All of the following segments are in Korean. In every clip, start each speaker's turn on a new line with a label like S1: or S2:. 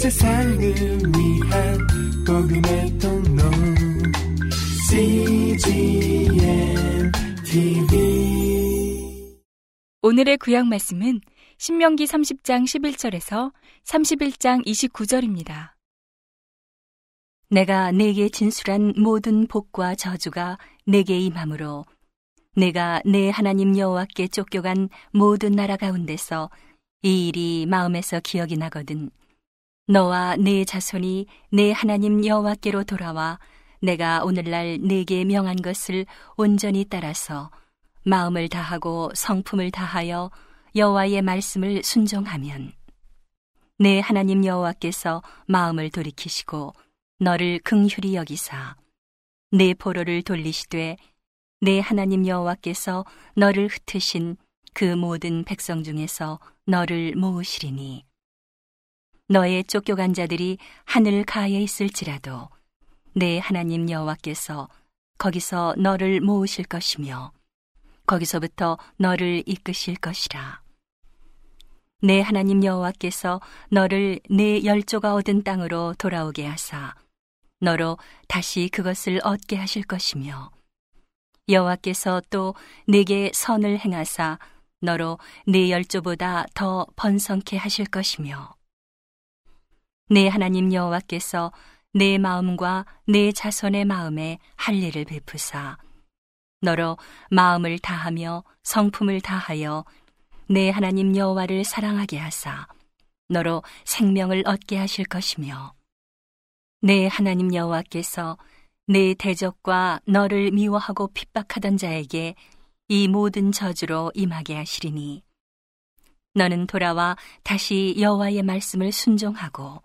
S1: 세상을 위한 복음의 통로 CGM TV
S2: 오늘의 구약 말씀은 신명기 30장 11절에서 31장 29절입니다.
S3: 내가 내게 진술한 모든 복과 저주가 내게 임함으로 내가 내 하나님 여호와께 쫓겨간 모든 나라 가운데서 이 일이 마음에서 기억이 나거든 너와 내 자손이 내 하나님 여호와께로 돌아와 내가 오늘날 내게 명한 것을 온전히 따라서 마음을 다하고 성품을 다하여 여호와의 말씀을 순종하면 내 하나님 여호와께서 마음을 돌이키시고 너를 긍휼히 여기사 내 포로를 돌리시되 내 하나님 여호와께서 너를 흩으신 그 모든 백성 중에서 너를 모으시리니 너의 쫓겨간 자들이 하늘 가에 있을지라도 내 하나님 여호와께서 거기서 너를 모으실 것이며 거기서부터 너를 이끄실 것이라. 내 하나님 여호와께서 너를 내 열조가 얻은 땅으로 돌아오게 하사 너로 다시 그것을 얻게 하실 것이며 여호와께서 또 내게 선을 행하사 너로 내 열조보다 더 번성케 하실 것이며 내 하나님 여호와께서 내 마음과 내 자손의 마음에 할례를 베푸사. 너로 마음을 다하며 성품을 다하여 내 하나님 여호와를 사랑하게 하사. 너로 생명을 얻게 하실 것이며 내 하나님 여호와께서 내 대적과 너를 미워하고 핍박하던 자에게 이 모든 저주로 임하게 하시리니 너는 돌아와 다시 여호와의 말씀을 순종하고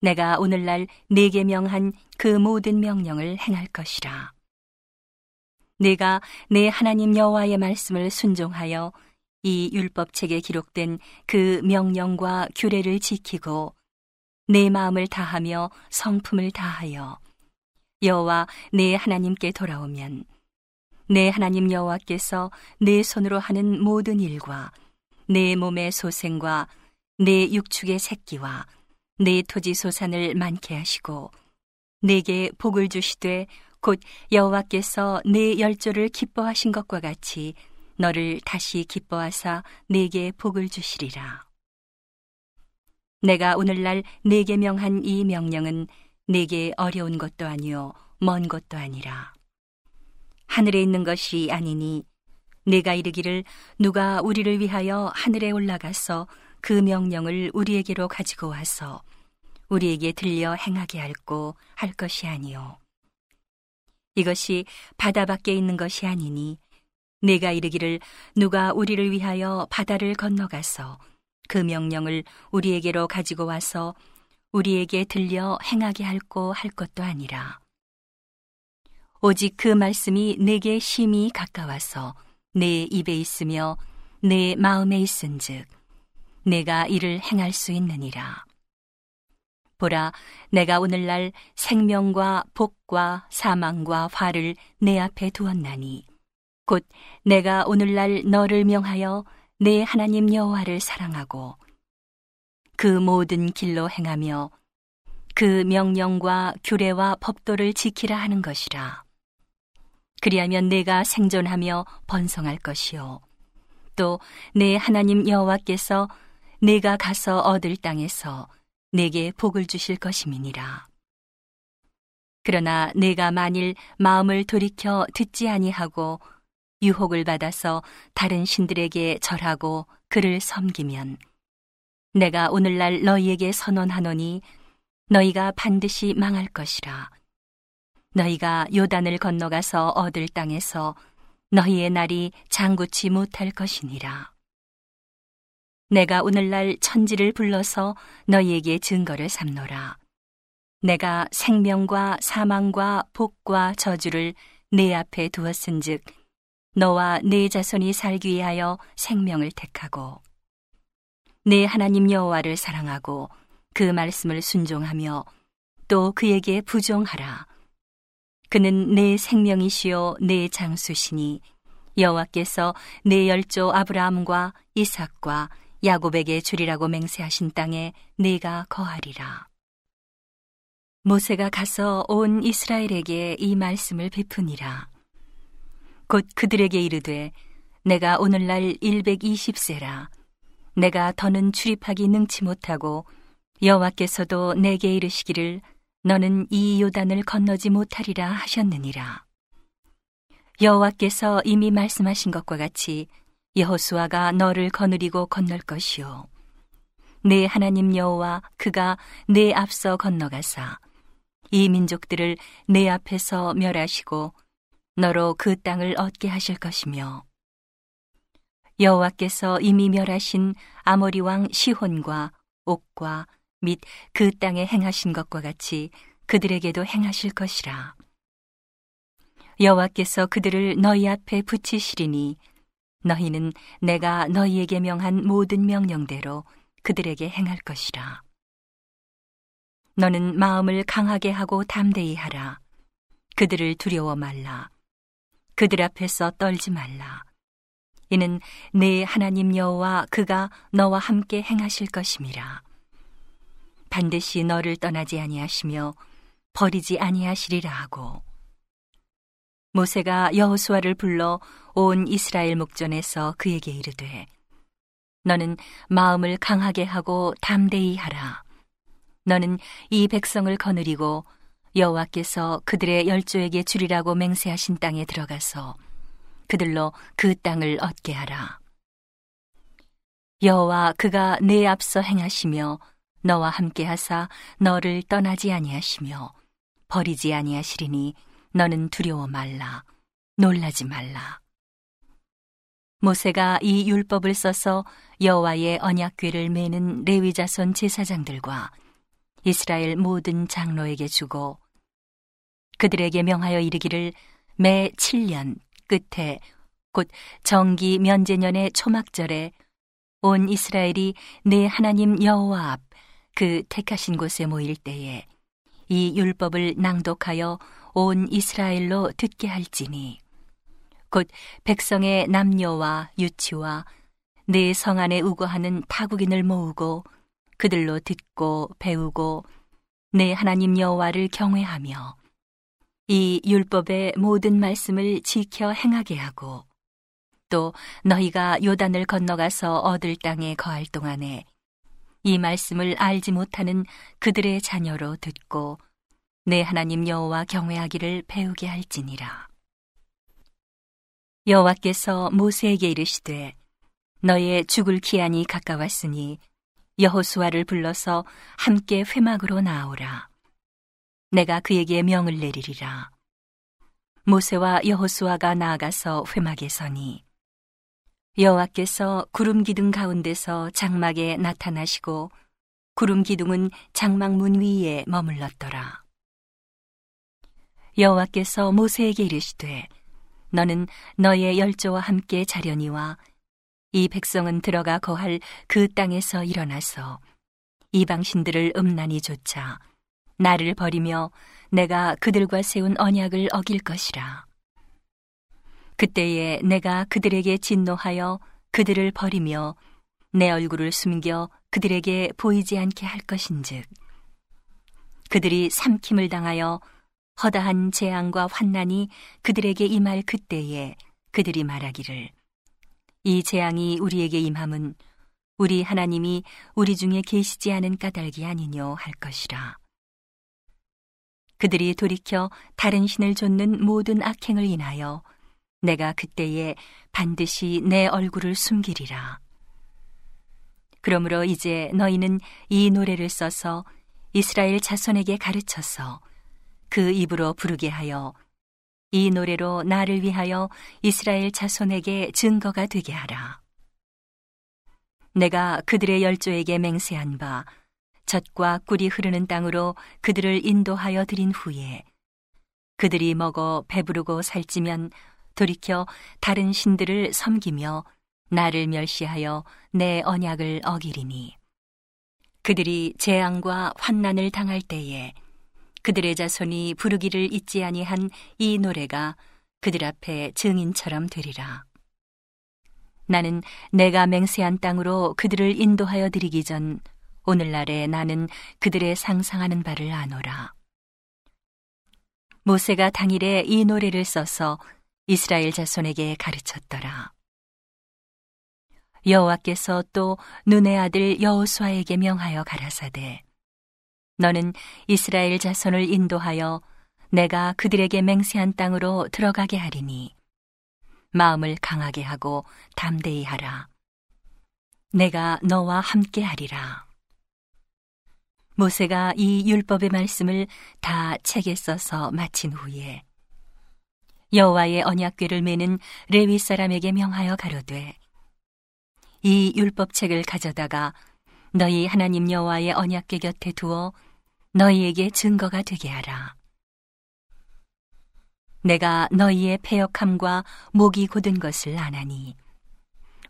S3: 내가 오늘날 네게 명한 그 모든 명령을 행할 것이라. 내가 내 하나님 여호와의 말씀을 순종하여 이 율법책에 기록된 그 명령과 규례를 지키고 내 마음을 다하며 성품을 다하여 여호와 내 하나님께 돌아오면 내 하나님 여호와께서 내 손으로 하는 모든 일과 내 몸의 소생과 내 육축의 새끼와 내 토지 소산을 많게 하시고 내게 복을 주시되 곧 여호와께서 내 열조를 기뻐하신 것과 같이 너를 다시 기뻐하사 내게 복을 주시리라. 내가 오늘날 내게 명한 이 명령은 내게 어려운 것도 아니요 먼 것도 아니라 하늘에 있는 것이 아니니 내가 이르기를 누가 우리를 위하여 하늘에 올라가서 그 명령을 우리에게로 가지고 와서 우리에게 들려 행하게 할고 할 것이 아니요 이것이 바다 밖에 있는 것이 아니니 내가 이르기를 누가 우리를 위하여 바다를 건너가서 그 명령을 우리에게로 가지고 와서 우리에게 들려 행하게 할고 할 것도 아니라. 오직 그 말씀이 내게 심히 가까워서 내 입에 있으며 내 마음에 있은즉 내가 이를 행할 수 있느니라 보라 내가 오늘날 생명과 복과 사망과 화를 내 앞에 두었나니 곧 내가 오늘날 너를 명하여 내 하나님 여호와를 사랑하고 그 모든 길로 행하며 그 명령과 규례와 법도를 지키라 하는 것이라. 그리하면 내가 생존하며 번성할 것이요. 또 내 하나님 여호와께서 내가 가서 얻을 땅에서 내게 복을 주실 것임이니라. 그러나 내가 만일 마음을 돌이켜 듣지 아니하고 유혹을 받아서 다른 신들에게 절하고 그를 섬기면 내가 오늘날 너희에게 선언하노니 너희가 반드시 망할 것이라. 너희가 요단을 건너가서 얻을 땅에서 너희의 날이 장구치 못할 것이니라. 내가 오늘날 천지를 불러서 너희에게 증거를 삼노라. 내가 생명과 사망과 복과 저주를 내 앞에 두었은즉 너와 네 자손이 살기 위하여 생명을 택하고 내 하나님 여호와를 사랑하고 그 말씀을 순종하며 또 그에게 부종하라. 그는 내 생명이시요 내 장수시니 여호와께서 내 열조 아브라함과 이삭과 야곱에게 주리라고 맹세하신 땅에 네가 거하리라. 모세가 가서 온 이스라엘에게 이 말씀을 베푸니라. 곧 그들에게 이르되 내가 오늘날 120세라. 내가 더는 출입하기 능치 못하고 여호와께서도 내게 이르시기를 너는 이 요단을 건너지 못하리라 하셨느니라. 여호와께서 이미 말씀하신 것과 같이 여호수아가 너를 거느리고 건널 것이요. 내 하나님 여호와 그가 내 앞서 건너가사 이 민족들을 내 앞에서 멸하시고 너로 그 땅을 얻게 하실 것이며 여호와께서 이미 멸하신 아모리 왕 시혼과 옥과 및 그 땅에 행하신 것과 같이 그들에게도 행하실 것이라. 여호와께서 그들을 너희 앞에 붙이시리니 너희는 내가 너희에게 명한 모든 명령대로 그들에게 행할 것이라. 너는 마음을 강하게 하고 담대히 하라. 그들을 두려워 말라. 그들 앞에서 떨지 말라. 이는 내 하나님 여호와 그가 너와 함께 행하실 것임이라. 반드시 너를 떠나지 아니하시며 버리지 아니하시리라 하고 모세가 여호수아를 불러 온 이스라엘 목전에서 그에게 이르되 너는 마음을 강하게 하고 담대히 하라 너는 이 백성을 거느리고 여호와께서 그들의 열조에게 주리라고 맹세하신 땅에 들어가서 그들로 그 땅을 얻게 하라. 여호와 그가 내 앞서 행하시며 너와 함께 하사 너를 떠나지 아니하시며 버리지 아니하시리니 너는 두려워 말라 놀라지 말라. 모세가 이 율법을 써서 여호와의 언약궤를 매는 레위 자손 제사장들과 이스라엘 모든 장로에게 주고 그들에게 명하여 이르기를 매 7년 끝에 곧 정기 면제년의 초막절에 온 이스라엘이 내 하나님 여호와 앞 그 택하신 곳에 모일 때에 이 율법을 낭독하여 온 이스라엘로 듣게 할지니. 곧 백성의 남녀와 유치와 내 성 안에 우거하는 타국인을 모으고 그들로 듣고 배우고 내 하나님 여호와를 경외하며 이 율법의 모든 말씀을 지켜 행하게 하고 또 너희가 요단을 건너가서 얻을 땅에 거할 동안에 이 말씀을 알지 못하는 그들의 자녀로 듣고 내 하나님 여호와 경외하기를 배우게 할지니라. 여호와께서 모세에게 이르시되 너의 죽을 기한이 가까웠으니 여호수아를 불러서 함께 회막으로 나오라. 내가 그에게 명을 내리리라. 모세와 여호수아가 나아가서 회막에 서니 여호와께서 구름 기둥 가운데서 장막에 나타나시고 구름 기둥은 장막 문 위에 머물렀더라. 여호와께서 모세에게 이르시되 너는 너의 열조와 함께 자려니와 이 백성은 들어가 거할 그 땅에서 일어나서 이방 신들을 음란히 쫓아 나를 버리며 내가 그들과 세운 언약을 어길 것이라. 그때에 내가 그들에게 진노하여 그들을 버리며 내 얼굴을 숨겨 그들에게 보이지 않게 할 것인즉 그들이 삼킴을 당하여 허다한 재앙과 환난이 그들에게 임할 그때에 그들이 말하기를 이 재앙이 우리에게 임함은 우리 하나님이 우리 중에 계시지 않은 까닭이 아니뇨 할 것이라. 그들이 돌이켜 다른 신을 좇는 모든 악행을 인하여 내가 그때에 반드시 내 얼굴을 숨기리라. 그러므로 이제 너희는 이 노래를 써서 이스라엘 자손에게 가르쳐서 그 입으로 부르게 하여 이 노래로 나를 위하여 이스라엘 자손에게 증거가 되게 하라. 내가 그들의 열조에게 맹세한 바 젖과 꿀이 흐르는 땅으로 그들을 인도하여 드린 후에 그들이 먹어 배부르고 살찌면 돌이켜 다른 신들을 섬기며 나를 멸시하여 내 언약을 어기리니 그들이 재앙과 환난을 당할 때에 그들의 자손이 부르기를 잊지 아니한 이 노래가 그들 앞에 증인처럼 되리라 나는 내가 맹세한 땅으로 그들을 인도하여 드리기 전 오늘날에 나는 그들의 상상하는 바를 아노라. 모세가 당일에 이 노래를 써서 이스라엘 자손에게 가르쳤더라. 여호와께서 또 눈의 아들 여호수아에게 명하여 가라사대 너는 이스라엘 자손을 인도하여 내가 그들에게 맹세한 땅으로 들어가게 하리니 마음을 강하게 하고 담대히 하라. 내가 너와 함께 하리라. 모세가 이 율법의 말씀을 다 책에 써서 마친 후에 여호와의 언약궤를 메는 레위 사람에게 명하여 가로되 이 율법책을 가져다가 너희 하나님 여호와의 언약궤 곁에 두어 너희에게 증거가 되게 하라. 내가 너희의 패역함과 목이 곧은 것을 아나니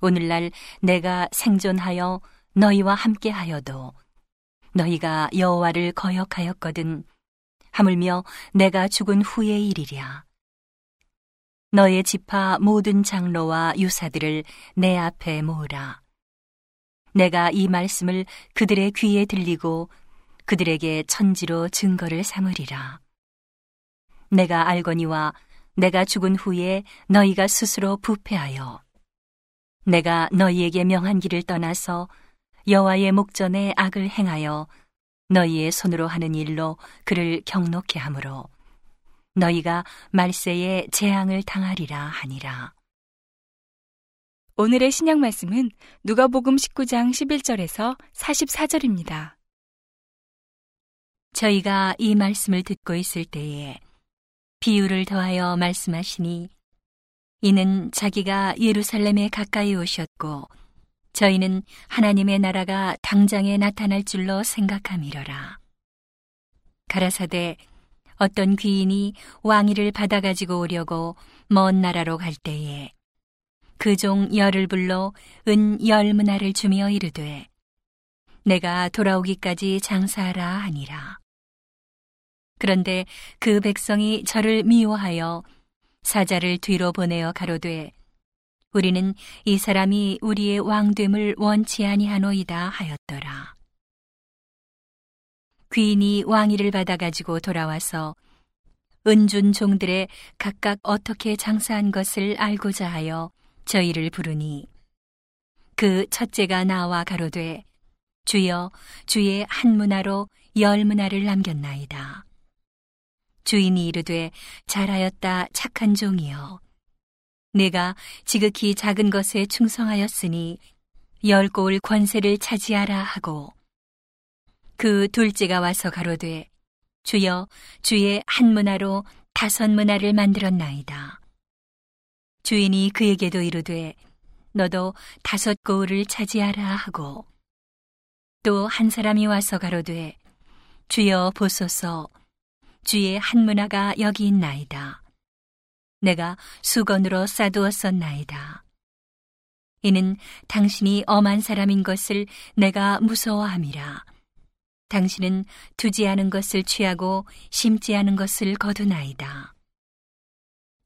S3: 오늘날 내가 생존하여 너희와 함께 하여도 너희가 여호와를 거역하였거든 하물며 내가 죽은 후의 일이랴 너의 지파 모든 장로와 유사들을 내 앞에 모으라 내가 이 말씀을 그들의 귀에 들리고 그들에게 천지로 증거를 삼으리라 내가 알거니와 내가 죽은 후에 너희가 스스로 부패하여 내가 너희에게 명한 길을 떠나서 여호와의 목전에 악을 행하여 너희의 손으로 하는 일로 그를 경록케 하므로 너희가 말세에 재앙을 당하리라 하니라.
S2: 오늘의 신약 말씀은 누가복음 19장 11절에서 44절입니다.
S3: 저희가 이 말씀을 듣고 있을 때에 비유를 더하여 말씀하시니 이는 자기가 예루살렘에 가까이 오셨고 저희는 하나님의 나라가 당장에 나타날 줄로 생각함이러라. 가라사대 어떤 귀인이 왕위를 받아 가지고 오려고 먼 나라로 갈 때에 그 종 열을 불러 은 열 문화를 주며 이르되 내가 돌아오기까지 장사하라 하니라. 그런데 그 백성이 저를 미워하여 사자를 뒤로 보내어 가로되 우리는 이 사람이 우리의 왕됨을 원치 아니하노이다 하였더라. 귀인이 왕위를 받아 가지고 돌아와서 은준 종들의 각각 어떻게 장사한 것을 알고자 하여 저희를 부르니 그 첫째가 나와 가로되 주여 주의 한 문화로 열 문화를 남겼나이다. 주인이 이르되 잘하였다 착한 종이여. 내가 지극히 작은 것에 충성하였으니 열 고을 권세를 차지하라 하고 그 둘째가 와서 가로되 주여 주의 한 문화로 다섯 문화를 만들었나이다. 주인이 그에게도 이르되 너도 다섯 고을을 차지하라 하고 또 한 사람이 와서 가로되 주여 보소서 주의 한 문화가 여기 있나이다. 내가 수건으로 싸두었었나이다. 이는 당신이 엄한 사람인 것을 내가 무서워함이라. 당신은 두지 않은 것을 취하고 심지 않은 것을 거두나이다.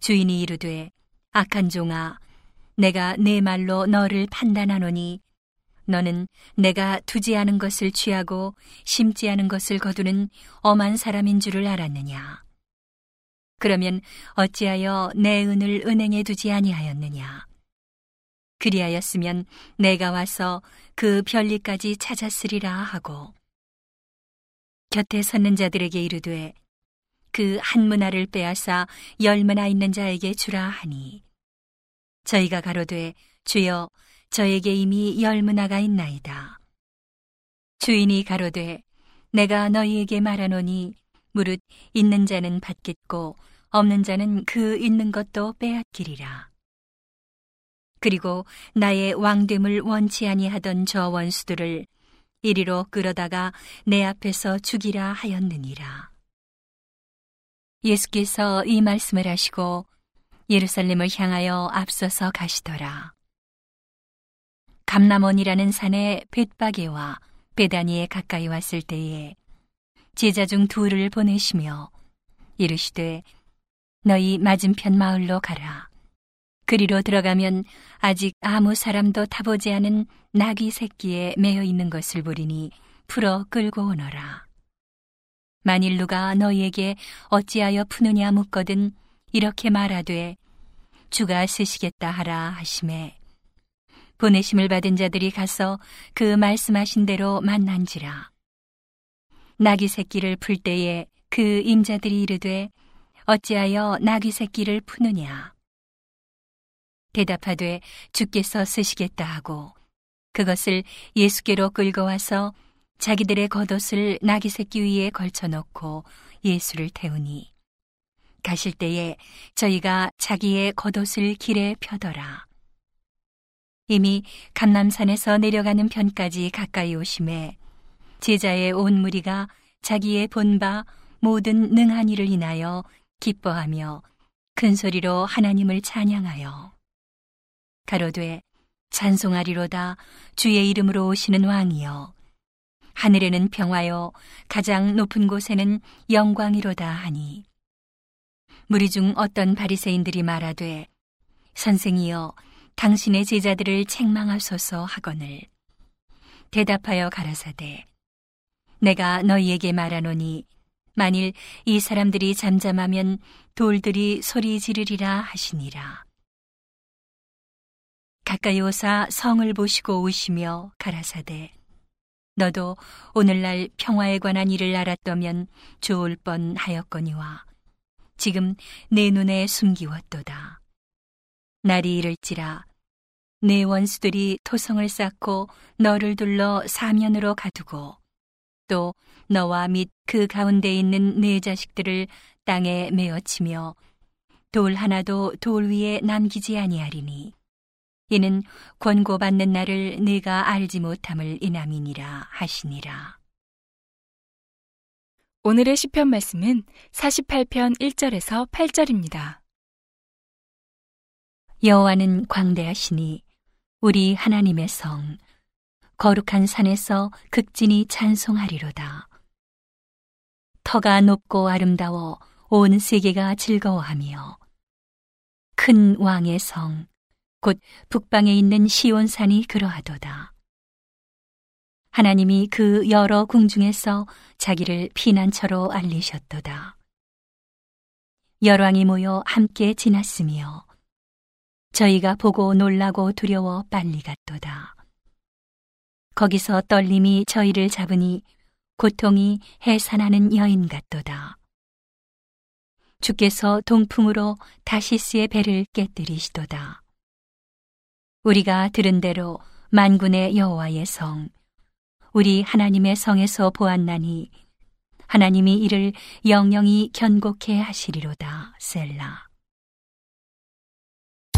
S3: 주인이 이르되 악한 종아 내가 내 말로 너를 판단하노니 너는 내가 두지 않은 것을 취하고 심지 않은 것을 거두는 엄한 사람인 줄을 알았느냐? 그러면 어찌하여 내 은을 은행에 두지 아니하였느냐? 그리하였으면 내가 와서 그 별리까지 찾았으리라 하고 곁에 섰는 자들에게 이르되 그 한 문화를 빼앗아 열 문화 있는 자에게 주라 하니 저희가 가로되 주여 저에게 이미 열 문화가 있나이다. 주인이 가로되 내가 너희에게 말하노니 무릇 있는 자는 받겠고 없는 자는 그 있는 것도 빼앗기리라. 그리고 나의 왕됨을 원치 아니하던 저 원수들을 이리로 끌어다가 내 앞에서 죽이라 하였느니라. 예수께서 이 말씀을 하시고 예루살렘을 향하여 앞서서 가시더라. 감남원이라는 산에 벳바게와 베다니에 가까이 왔을 때에 제자 중 둘을 보내시며 이르시되 너희 맞은편 마을로 가라. 그리로 들어가면 아직 아무 사람도 타보지 않은 나귀 새끼에 매여 있는 것을 보리니 풀어 끌고 오너라. 만일 누가 너희에게 어찌하여 푸느냐 묻거든 이렇게 말하되 주가 쓰시겠다 하라 하심에 보내심을 받은 자들이 가서 그 말씀하신 대로 만난지라. 나귀 새끼를 풀 때에 그 임자들이 이르되 어찌하여 나귀 새끼를 푸느냐. 대답하되 주께서 쓰시겠다 하고 그것을 예수께로 끌고 와서 자기들의 겉옷을 나귀 새끼 위에 걸쳐 놓고 예수를 태우니 가실 때에 저희가 자기의 겉옷을 길에 펴더라. 이미 감남산에서 내려가는 편까지 가까이 오심에 제자의 온 무리가 자기의 본바 모든 능한 일을 인하여 기뻐하며 큰 소리로 하나님을 찬양하여 가로되 찬송하리로다 주의 이름으로 오시는 왕이여. 하늘에는 평화요 가장 높은 곳에는 영광이로다 하니. 무리 중 어떤 바리새인들이 말하되 선생이여 당신의 제자들을 책망하소서 하거늘 대답하여 가라사대 내가 너희에게 말하노니 만일 이 사람들이 잠잠하면 돌들이 소리 지르리라 하시니라 가까이 오사 성을 보시고 오시며 가라사대 너도 오늘날 평화에 관한 일을 알았다면 좋을 뻔 하였거니와 지금 내 눈에 숨기웠도다. 날이 이를지라 내 원수들이 토성을 쌓고 너를 둘러 사면으로 가두고 또 너와 및 그 가운데 있는 내 자식들을 땅에 메어치며 돌 하나도 돌 위에 남기지 아니하리니 이는 권고받는 날을 네가 알지 못함을 인함이니라 하시니라.
S2: 오늘의 시편 말씀은 48편 1절에서 8절입니다.
S3: 여호와는 광대하시니 우리 하나님의 성 거룩한 산에서 극진히 찬송하리로다. 터가 높고 아름다워 온 세계가 즐거워하며 큰 왕의 성, 곧 북방에 있는 시온산이 그러하도다. 하나님이 그 여러 궁중에서 자기를 피난처로 알리셨도다. 열왕이 모여 함께 지났으며 저희가 보고 놀라고 두려워 빨리 갔도다. 거기서 떨림이 저희를 잡으니 고통이 해산하는 여인 같도다. 주께서 동풍으로 다시스의 배를 깨뜨리시도다. 우리가 들은 대로 만군의 여호와의 성, 우리 하나님의 성에서 보았나니 하나님이 이를 영영히 견고케 하시리로다. 셀라.